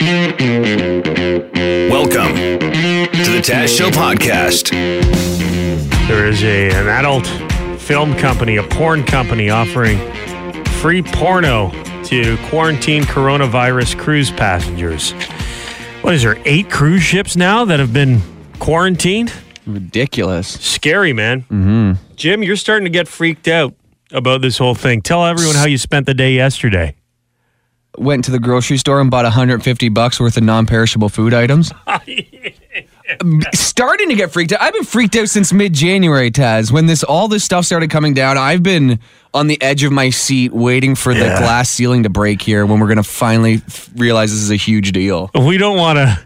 Welcome to the Taz Show podcast. There is a an adult film company, a porn company, offering free porno to quarantine coronavirus cruise passengers. What is there? Eight cruise ships now that have been quarantined. Ridiculous. Scary, man. Mm-hmm. Jim, you're starting to get freaked out about this whole thing. Tell everyone how you spent the day yesterday. Went to the grocery store and bought 150 bucks worth of non-perishable food items. Starting to get freaked out. I've been freaked out since mid-January, Taz. When this all this stuff started coming down, I've been on the edge of my seat waiting for the Yeah. glass ceiling to break here when we're going to finally f- realize this is a huge deal. We don't want to.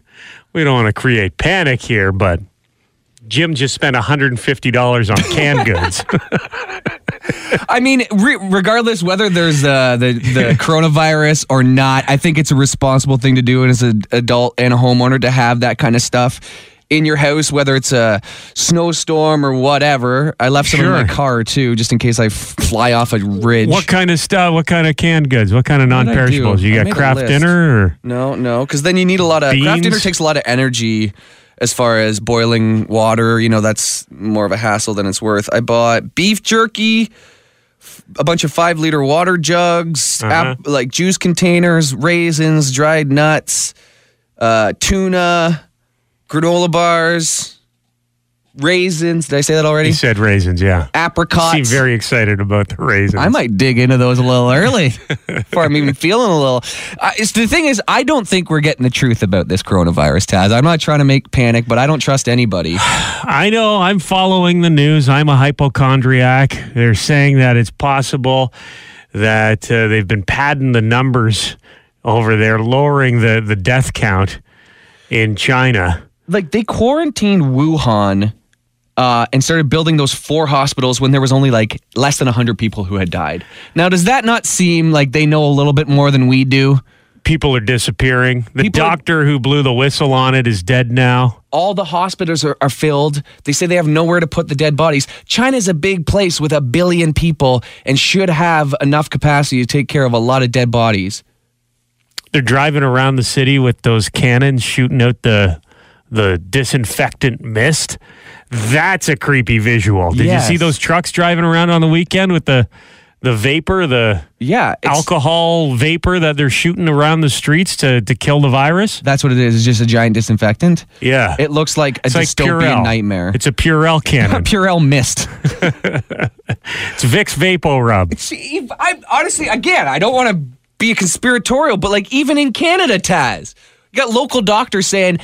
We don't want to create panic here, but Jim just spent 150 dollars on canned goods. I mean, re- regardless whether there's uh, the the coronavirus or not, I think it's a responsible thing to do as an adult and a homeowner to have that kind of stuff in your house, whether it's a snowstorm or whatever. I left some in my car too, just in case I f- fly off a ridge. What kind of stuff? What kind of canned goods? What kind of What did I non-perishables? You I got Kraft Dinner or No, no, because then you need a lot of Kraft Dinner takes a lot of energy as far as boiling water. You know, that's more of a hassle than it's worth. I bought beef jerky, f- a bunch of five liter water jugs, app, like juice containers, raisins, dried nuts, uh, tuna, granola bars, raisins. Did I say that already? you said raisins? Yeah. Apricots. Seem very excited about the raisins. I might dig into those a little early before I'm even feeling a little. Uh, it's, the thing is, I don't think we're getting the truth about this coronavirus, Taz. I'm not trying to make panic, but I don't trust anybody. I know. I'm following the news. I'm a hypochondriac. They're saying that it's possible that uh, they've been padding the numbers over there, lowering the the death count in China. like they quarantined Wuhan uh, and started building those four hospitals when there was only like less than 100 people who had died. Now, does that not seem like they know a little bit more than we do? People are disappearing. The People are- doctor who blew the whistle on it is dead now. all the hospitals are, are filled. They say they have nowhere to put the dead bodies. China's a big place with a billion people and should have enough capacity to take care of a lot of dead bodies. They're driving around the city with those cannons shooting out the the disinfectant mist. That's a creepy visual. Did Yes. you see those trucks driving around on the weekend with the the vapor, the Yeah, alcohol vapor that they're shooting around the streets to to kill the virus? That's what it is. It's just a giant disinfectant. Yeah. It looks like a it's like dystopian Purell. nightmare. It's a Purell cannon. Purell mist. it's Vicks Vapo Rub. I honestly, again, I don't want to be a conspiratorial, but like even in Canada, Taz, you got local doctors saying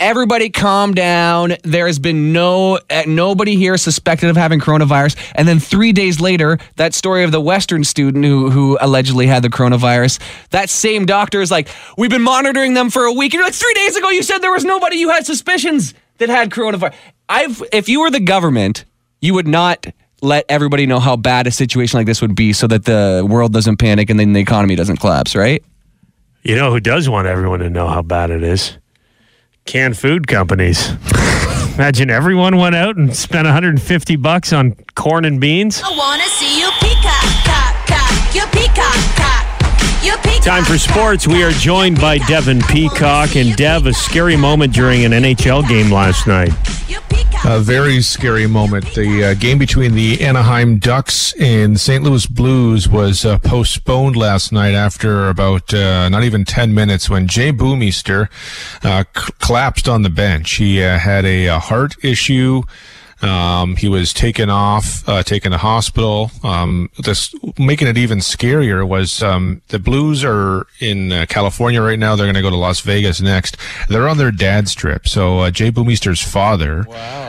everybody calm down. There has been no uh, nobody here suspected of having coronavirus, and then three days later, that story of the Western student who who allegedly had the coronavirus. That same doctor is like, we've been monitoring them for a week. You're like, three days ago, you said there was nobody you had suspicions that had coronavirus. I've if you were the government, you would not let everybody know how bad a situation like this would be so that the world doesn't panic and then the economy doesn't collapse, right? You know who does want everyone to know how bad it is? Canned food companies. Imagine everyone went out and spent 150 bucks on corn and beans. I wanna see you peacock, cock, cock, you peacock, cock, you peacock. Time for sports. We are joined by Devin Peacock. And Dev, a scary moment during an NHL game last night. A very scary moment. The uh, game between the Anaheim Ducks and St. Louis Blues was uh, postponed last night after about uh, not even 10 minutes when Jay Bouwmeester uh, c- collapsed on the bench. He uh, had a, uh heart issue. Um, he was taken off, uh, taken to hospital. Um, this making it even scarier was um, the Blues are in uh, California right now. They're going to go to Las Vegas next. They're on their dad's trip. So uh, Jay Bouwmeester's father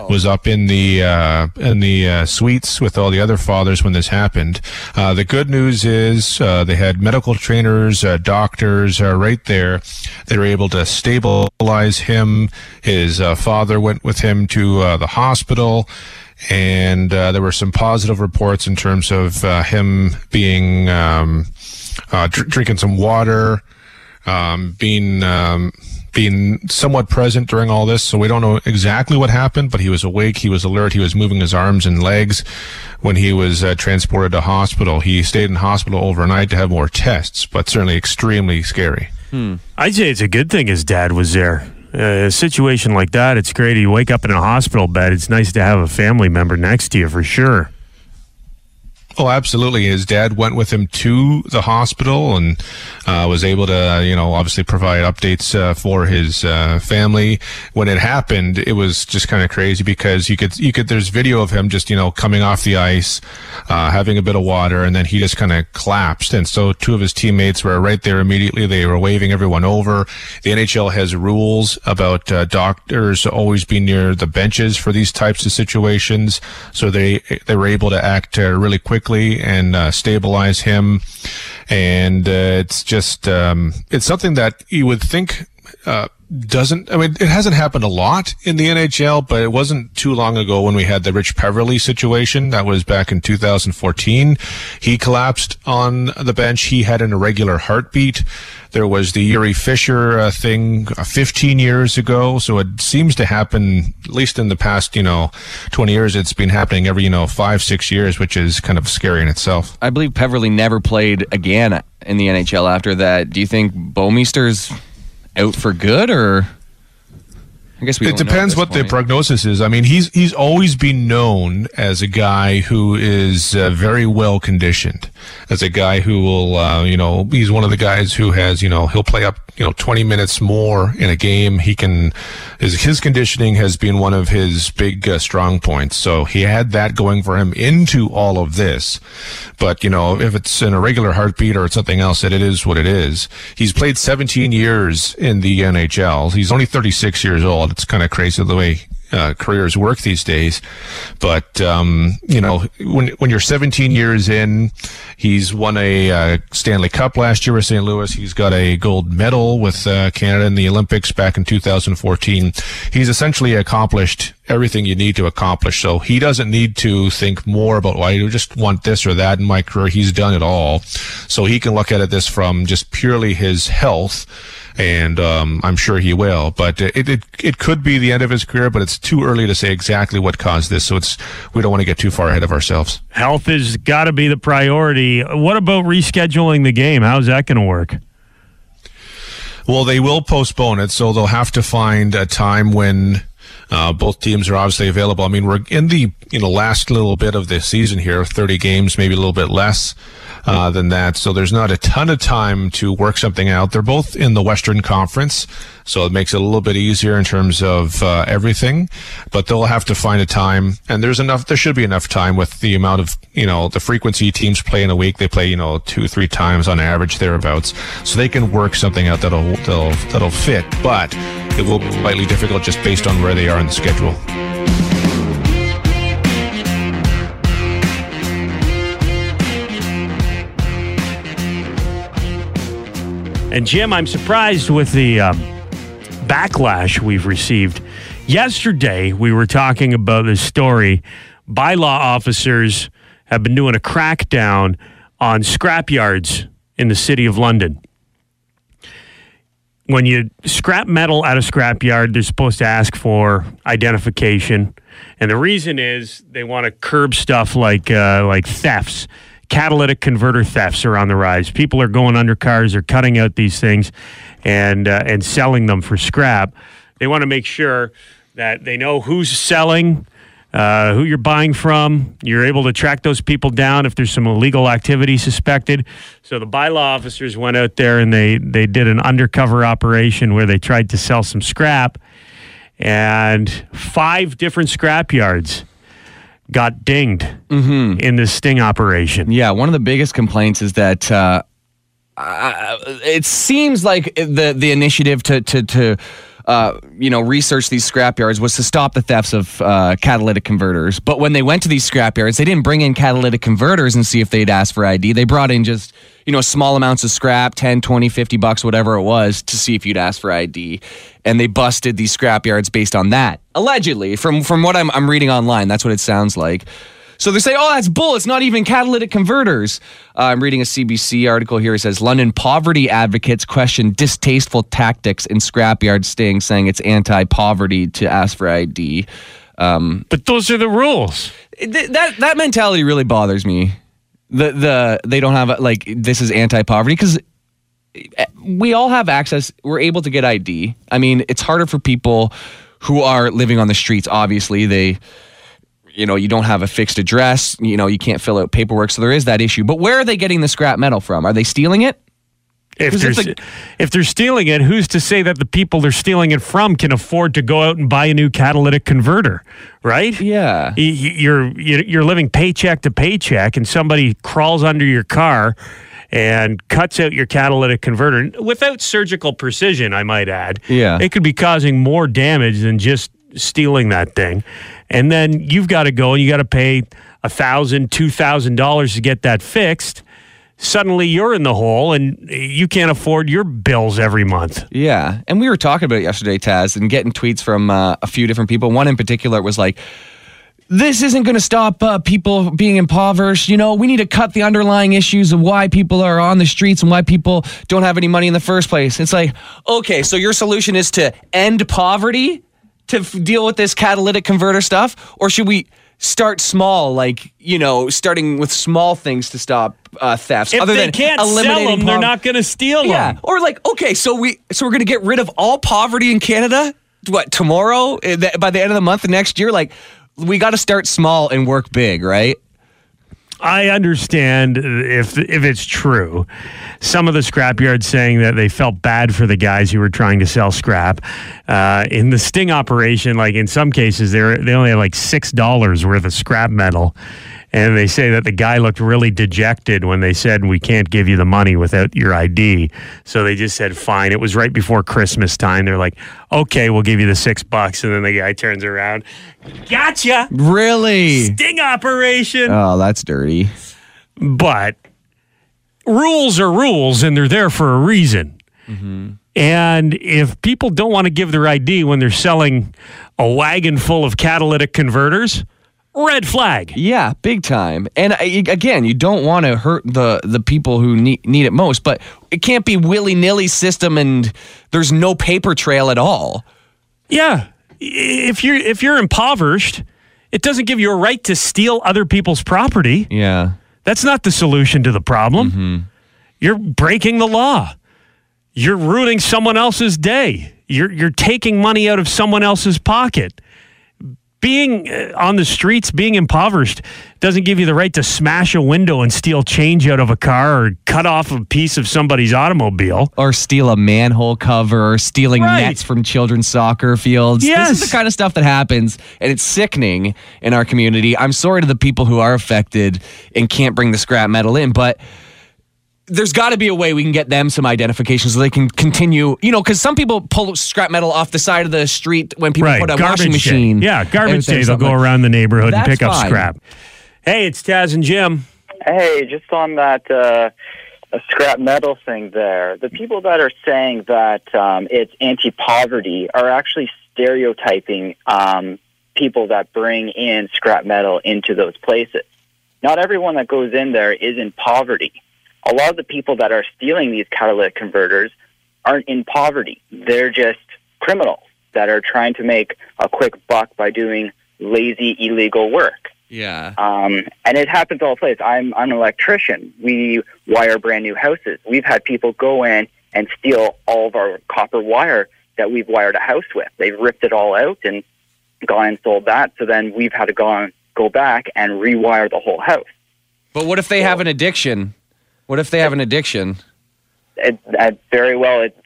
was up in the uh, in the uh, suites with all the other fathers when this happened. Uh, the good news is uh, they had medical trainers, uh, doctors uh, right there. They were able to stabilize him. His uh, father went with him to uh, the hospital and uh, there were some positive reports in terms of uh, him being um, uh, dr- drinking some water, um, being um, being somewhat present during all this. So we don't know exactly what happened, but he was awake, he was alert, he was moving his arms and legs when he was uh, transported to hospital. He stayed in hospital overnight to have more tests, but certainly extremely scary. I'd say it's a good thing his dad was there. A situation like that, it's great. You wake up in a hospital bed. It's nice to have a family member next to you for sure. Oh, absolutely. His dad went with him to the hospital and uh, was able to, you know, obviously provide updates uh, for his uh, family. When it happened, it was just kind of crazy because you could, you could, there's video of him just, you know, coming off the ice, uh, having a bit of water, and then he just kind of collapsed. And so two of his teammates were right there immediately. They were waving everyone over. The NHL has rules about uh, doctors always be near the benches for these types of situations. So they, they were able to act uh, really quickly and uh, stabilize him. And uh, it's just um, it's something that you would think uh, doesn't. I mean, it hasn't happened a lot in the NHL, but it wasn't too long ago when we had the Rich Peverley situation. That was back in 2014. He collapsed on the bench. He had an irregular heartbeat. There was the Jiri Fischer uh, thing uh, 15 years ago. So it seems to happen, at least in the past, you know, 20 years, it's been happening every, you know, five, six years, which is kind of scary in itself. I believe Peverley never played again in the NHL after that. Do you think Bouwmeester's out for good, or I guess we. It don't know at depends what the prognosis is. I mean, he's he's always been known as a guy who is uh, very well conditioned, as a guy who will, uh, you know, he's one of the guys who has, you know, he'll play up, you know, 20 minutes more in a game. He can, his, his conditioning has been one of his big uh, strong points. So he had that going for him into all of this. But, you know, if it's an irregular heartbeat or it's something else, that it is what it is. He's played 17 years in the NHL. He's only 36 years old. It's kind of crazy the way uh, careers work these days. But um, you know, when when you're 17 years in, he's won a uh, Stanley Cup last year with St. Louis. He's got a gold medal with uh, Canada in the Olympics back in 2014. He's essentially accomplished everything you need to accomplish. So he doesn't need to think more about why you just want this or that in my career. He's done it all. So he can look at it this from just purely his health and um, I'm sure he will. But it, it it could be the end of his career, but it's too early to say exactly what caused this. So it's we don't want to get too far ahead of ourselves. Health has got to be the priority. What about rescheduling the game? How's that going to work? Well, they will postpone it, so they'll have to find a time when. Uh, both teams are obviously available. I mean, we're in the you know last little bit of the season here, 30 games, maybe a little bit less uh, than that. So there's not a ton of time to work something out. They're both in the Western Conference, so it makes it a little bit easier in terms of uh, everything. But they'll have to find a time, and there's enough. There should be enough time with the amount of you know the frequency teams play in a week. They play you know two, three times on average thereabouts, so they can work something out that'll that'll that'll fit. But it will be slightly difficult just based on where they are in the schedule. And Jim, I'm surprised with the um, backlash we've received. Yesterday, we were talking about this story. Bylaw officers have been doing a crackdown on scrapyards in the city of London. When you scrap metal at a scrapyard, they're supposed to ask for identification, and the reason is they want to curb stuff like uh, like thefts catalytic converter thefts are on the rise. People are going under cars, they're cutting out these things and uh, and selling them for scrap. They want to make sure that they know who's selling, uh, who you're buying from. You're able to track those people down if there's some illegal activity suspected. So the bylaw officers went out there and they they did an undercover operation where they tried to sell some scrap, and five different scrap yards got dinged in this sting operation. Yeah, one of the biggest complaints is that uh, uh, it seems like the the initiative to to to uh, you know research these scrapyards was to stop the thefts of uh, catalytic converters. But when they went to these scrapyards, they didn't bring in catalytic converters and see if they'd ask for ID. They brought in just you know small amounts of scrap 10 20 50 bucks whatever it was to see if you'd ask for id and they busted these scrapyards based on that allegedly from from what i'm, I'm reading online that's what it sounds like so they say, oh, that's bull. It's not even catalytic converters. Uh, I'm reading a CBC article here. It says London poverty advocates question distasteful tactics in scrapyard sting, saying it's anti poverty to ask for ID. But those are the rules. Th- that, that mentality really bothers me. The, the, they don't have like, this is anti poverty because we all have access. We're able to get ID. I mean, it's harder for people who are living on the streets. Obviously, they, you know, you don't have a fixed address. You know, you can't fill out paperwork, so there is that issue. But where are they getting the scrap metal from? Are they stealing it? If they're, like- if they're stealing it, who's to say that the people they're stealing it from can afford to go out and buy a new catalytic converter, right? Yeah. You're you're living paycheck to paycheck, and somebody crawls under your car and cuts out your catalytic converter without surgical precision. I might add. Yeah. it could be causing more damage than just stealing that thing, and then you've got to go and you got to pay a thousand, two thousand dollars to get that fixed. Suddenly you're in the hole and you can't afford your bills every month. Yeah, and we were talking about it yesterday, Taz, and getting tweets from uh, a few different people. One in particular was like, "This isn't going to stop uh, people being impoverished. You know, we need to cut the underlying issues of why people are on the streets and why people don't have any money in the first place." It's like, okay, so your solution is to end poverty to f- deal with this catalytic converter stuff, or should we? Start small, like you know, starting with small things to stop uh, thefts. If other they than can't sell eliminating them, they're not going to steal yeah, them. or like okay, so we so we're gonna get rid of all poverty in Canada. What tomorrow? Eh, By the end of the month next year, like we got to start small and work big, right? I understand if if it's true. Some of the scrapyards saying that they felt bad for the guys who were trying to sell scrap. Uh, in the sting operation, like in some cases, they they only had like six dollars worth of scrap metal, and they say that the guy looked really dejected when they said we can't give you the money without your ID. So they just said fine. It was right before Christmas time. They're like, okay, we'll give you the six bucks, and then the guy turns around, gotcha. Really? Sting operation. Oh, that's dirty. but rules are rules and they're there for a reason. Mm-hmm. And if people don't want to give their ID when they're selling a wagon full of catalytic converters, red flag. Yeah, big time. And I, again, you don't want to hurt the the people who need need it most, but it can't be willy nilly system and there's no paper trail at all. Yeah. If you're if you're impoverished, it doesn't give you a right to steal other people's property. Yeah. That's not the solution to the problem. Mm-hmm. You're breaking the law. You're ruining someone else's day. You're you're taking money out of someone else's pocket. Being uh, on the streets, being impoverished, doesn't give you the right to smash a window and steal change out of a car or cut off a piece of somebody's automobile. or steal a manhole cover, or stealing Right. nets from children's soccer fields. This is the kind of stuff that happens, and it's sickening in our community. I'm sorry to the people who are affected and can't bring the scrap metal in, but there's got to be a way we can get them some identification so they can continue. You know, because some people pull scrap metal off the side of the street when people Right, put a garbage washing day. machine. Yeah, garbage out day. They'll go like- around the neighborhood and That's pick up scrap. Hey, it's Taz and Jim. Hey, just on that uh, uh, scrap metal thing there, the people that are saying that um, it's anti poverty are actually stereotyping um, people that bring in scrap metal into those places. Not everyone that goes in there is in poverty. A lot of the people that are stealing these catalytic converters aren't in poverty. They're just criminals that are trying to make a quick buck by doing lazy, illegal work. Yeah. Um, and it happens all the place. I'm, I'm an electrician. We wire brand new houses. We've had people go in and steal all of our copper wire that we've wired a house with. They've ripped it all out and gone and sold that. So then we've had to go on, go back and rewire the whole house. But what if they have an addiction? What if they have an addiction? It, that very well, it,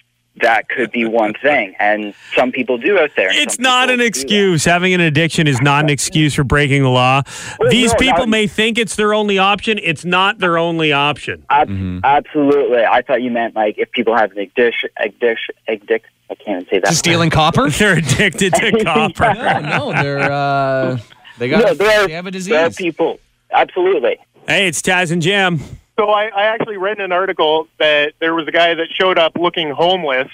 that could be one thing. And some people do out there. It's not an excuse. Having an addiction is not an excuse for breaking the law. Well, These no, people may think it's their only option. It's not their only option. Ab- Mm-hmm. Absolutely. I thought you meant like if people have an addiction, addiction, addiction. I can't even say that. To stealing copper? They're addicted to copper. no, no, they're uh, they got No, there are, they have a disease. there are people. Absolutely. Hey, it's Taz and Jam. So I, I actually read an article that there was a guy that showed up looking homeless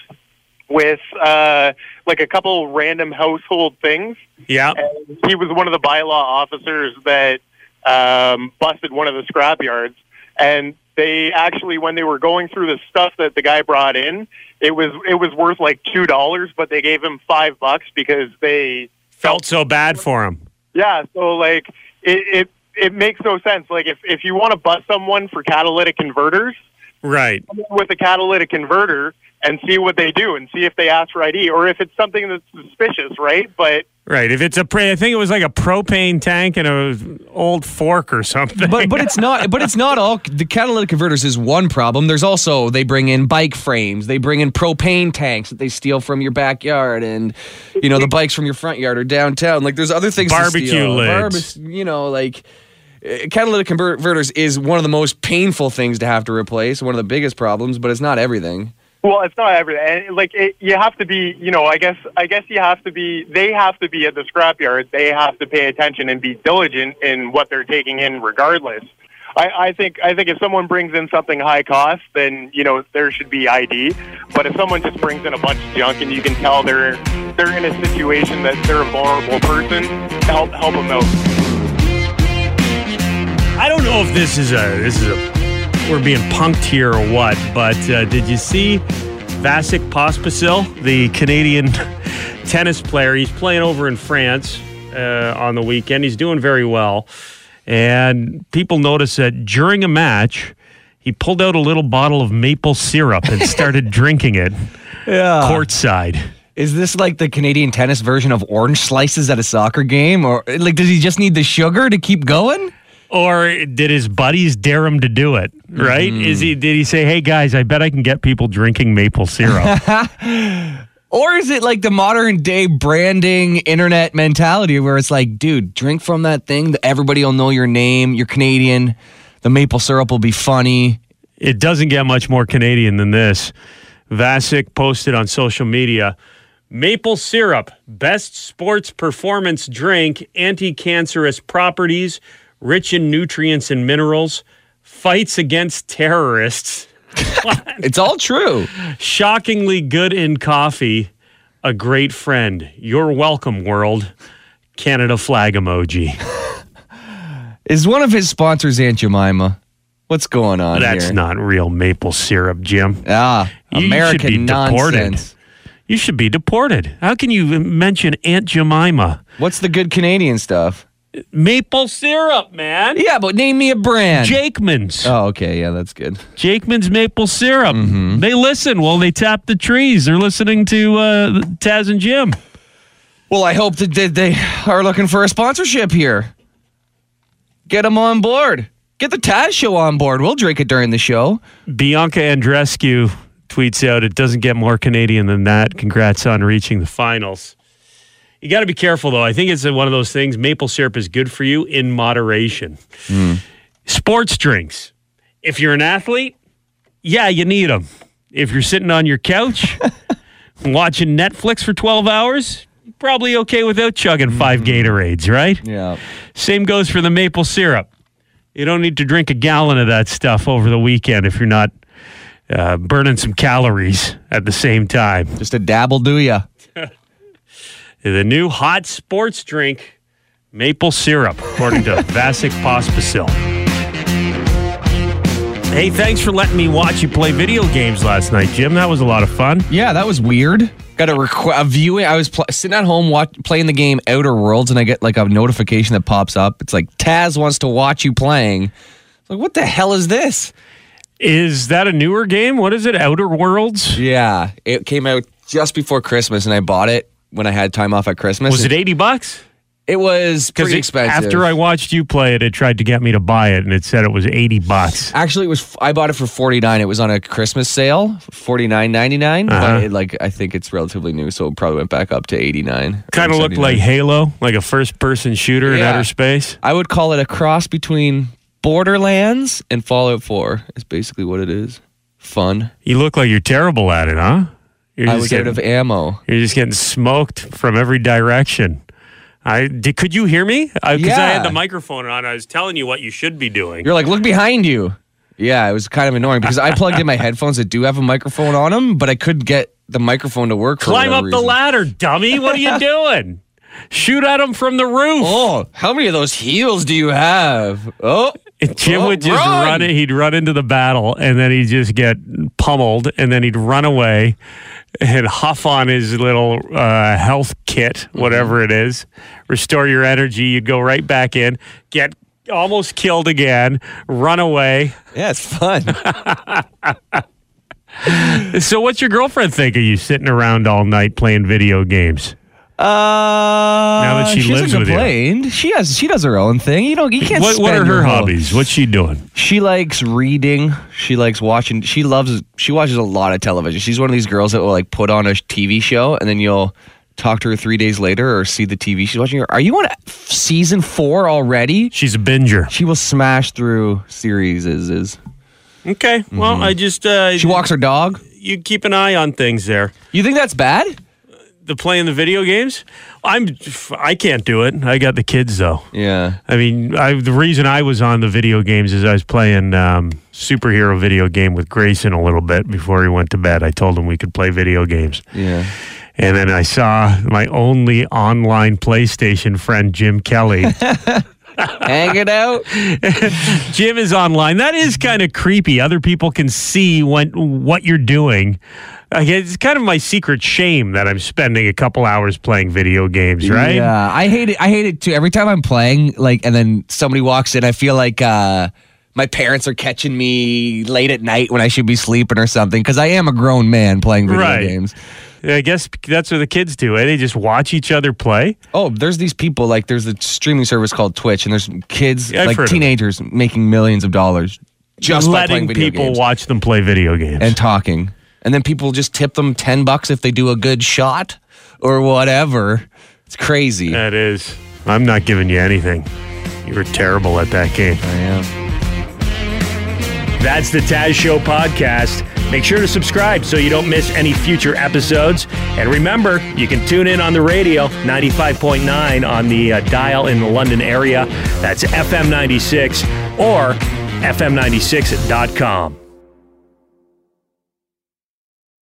with uh, like a couple random household things. Yeah. And he was one of the bylaw officers that um, busted one of the scrap yards. And they actually, when they were going through the stuff that the guy brought in, it was it was worth like two dollars, but they gave him five bucks because they Felt so bad for him. yeah, so like it, it it makes no sense. Like if if you want to bust someone for catalytic converters, Right. with a catalytic converter and see what they do and see if they ask for ID or if it's something that's suspicious, right? But Right. If it's a, pre- I think it was like a propane tank and a old fork or something. But but it's not but it's not all the catalytic converters is one problem. There's also they bring in bike frames, they bring in propane tanks that they steal from your backyard, and you know the bikes from your front yard or downtown. Like there's other things. to Barbecue steal. lids. Barbe- you know, like uh, catalytic converters is one of the most painful things to have to replace. One of the biggest problems, but it's not everything. Well, it's not everything. Like it, you have to be, you know. I guess, I guess you have to be. They have to be at the scrapyard. They have to pay attention and be diligent in what they're taking in, regardless. I, I think, I think if someone brings in something high cost, then you know there should be ID. But if someone just brings in a bunch of junk and you can tell they're they're in a situation that they're a vulnerable person, help help them out. I don't know if this is a this is a we're being punked here or what, but uh, did you see Vasek Pospisil, the Canadian tennis player? He's playing over in France uh, on the weekend. He's doing very well, and people noticed that during a match. He pulled out a little bottle of maple syrup and started drinking it Yeah. courtside. Is this like the Canadian tennis version of orange slices at a soccer game, or like does he just need the sugar to keep going? Or did his buddies dare him to do it? Right? Mm-hmm. Is he? Did he say, "Hey guys, I bet I can get people drinking maple syrup"? Or is it like the modern day branding internet mentality where it's like, dude, drink from that thing, everybody will know your name, you're Canadian, the maple syrup will be funny. it doesn't get much more Canadian than this. Vasek posted on social media maple syrup, best sports performance drink, anti cancerous properties, rich in nutrients and minerals, fights against terrorists, It's all true. shockingly good in coffee, a great friend. You're welcome, world. Canada flag emoji. Is one of his sponsors Aunt Jemima? What's going on That's here? not real maple syrup, Jim. ah, You should American be deported. nonsense. You should be deported. How can you mention Aunt Jemima? What's the good Canadian stuff? Maple syrup, man. Yeah, but name me a brand. Jakeman's. oh, okay, yeah, that's good. Jakeman's maple syrup. They listen while they tap the trees. They're listening to uh, Taz and Jim. Well, I hope that they are looking for a sponsorship here. Get them on board. Get the Taz show on board. We'll drink it during the show. Bianca Andreescu tweets out, "It doesn't get more Canadian than that. Congrats on reaching the finals." You got to be careful, though. I think it's one of those things. Maple syrup is good for you in moderation. Sports drinks. If you're an athlete, yeah, you need them. If you're sitting on your couch watching Netflix for 12 hours, probably okay without chugging five Gatorades, right? Yeah. Same goes for the maple syrup. You don't need to drink a gallon of that stuff over the weekend if you're not uh, burning some calories at the same time. Just a dabble, do ya? The new hot sports drink, maple syrup, according to Vasek Pospisil. Hey, thanks for letting me watch you play video games last night, Jim. That was a lot of fun. Yeah, that was weird. Got a, requ- a viewing. I was pl- sitting at home watch- playing the game Outer Worlds, and I get like a notification that pops up. It's like Taz wants to watch you playing. It's like, what the hell is this? Is that a newer game? What is it? Outer Worlds? Yeah, it came out just before Christmas, and I bought it when I had time off at Christmas. Was it 80 bucks? It was pretty expensive. after I watched you play it, it tried to get me to buy it, and it said it was 80 bucks. Actually, it was. I bought it for forty nine. It was on a Christmas sale, forty nine ninety nine. Uh-huh. But it, like, I think it's relatively new, so it probably went back up to eighty nine. Kind of looked like Halo, like a first person shooter in outer space. I would call it a cross between Borderlands and Fallout Four. Is basically what it is. Fun. You look like you're terrible at it, huh? You're I just was out of ammo. you're just getting smoked from every direction. I did, could you hear me? Because I had the microphone on. I was telling you what you should be doing. You're like, look behind you. Yeah, it was kind of annoying because I plugged in my headphones that do have a microphone on them, but I couldn't get the microphone to work. Climb up the ladder, dummy. What are you doing? Shoot at him from the roof. Oh, how many of those heels do you have? Oh, Jim Oh, would just run! run it. He'd run into the battle, and then he'd just get pummeled, and then he'd run away and huff on his little uh, health kit, whatever it is. Restore your energy. You'd go right back in, get almost killed again, run away. Yeah, it's fun. So, what's your girlfriend think of you sitting around all night playing video games? Uh, Now that she lives hasn't with you. complained. She has. She does her own thing. You don't. You can't. What, what are her your whole- hobbies? What's she doing? She likes reading. She likes watching. She loves. She watches a lot of television. She's one of these girls that will like put on a TV show and then you'll talk to her three days later or see the TV she's watching. Are you on season four already? She's a binger. She will smash through series. Is is Okay. Well, I just uh, she walks her dog? you keep an eye on things there. You think that's bad? The playing the video games. I'm. I can't do it. I got the kids though. Yeah. I mean, I, the reason I was on the video games is I was playing um, superhero video game with Grayson a little bit before he went to bed. I told him we could play video games, Yeah. and then I saw my only online PlayStation friend Jim Kelly. Hang it out. Jim is online. That is kind of creepy. Other people can see what what you're doing. It's kind of my secret shame that I'm spending a couple hours playing video games, right? Yeah, I hate it. I hate it too. Every time I'm playing, like, and then somebody walks in, I feel like uh, my parents are catching me late at night when I should be sleeping or something. Because I am a grown man playing video Right. games. I guess that's what the kids do. Eh? They just watch each other play. Oh, there's these people like there's a streaming service called Twitch, and there's kids Yeah, like heard of it. teenagers making millions of dollars just letting people games watch them play video games. and talking, and then people just tip them ten bucks if they do a good shot or whatever. It's crazy. that is. I'm not giving you anything. You were terrible at that game. I am. That's the Taz Show podcast. Make sure to subscribe so you don't miss any future episodes. And remember, you can tune in on the radio, 95.9 on the uh, dial in the London area. That's FM 96 or FM96.com.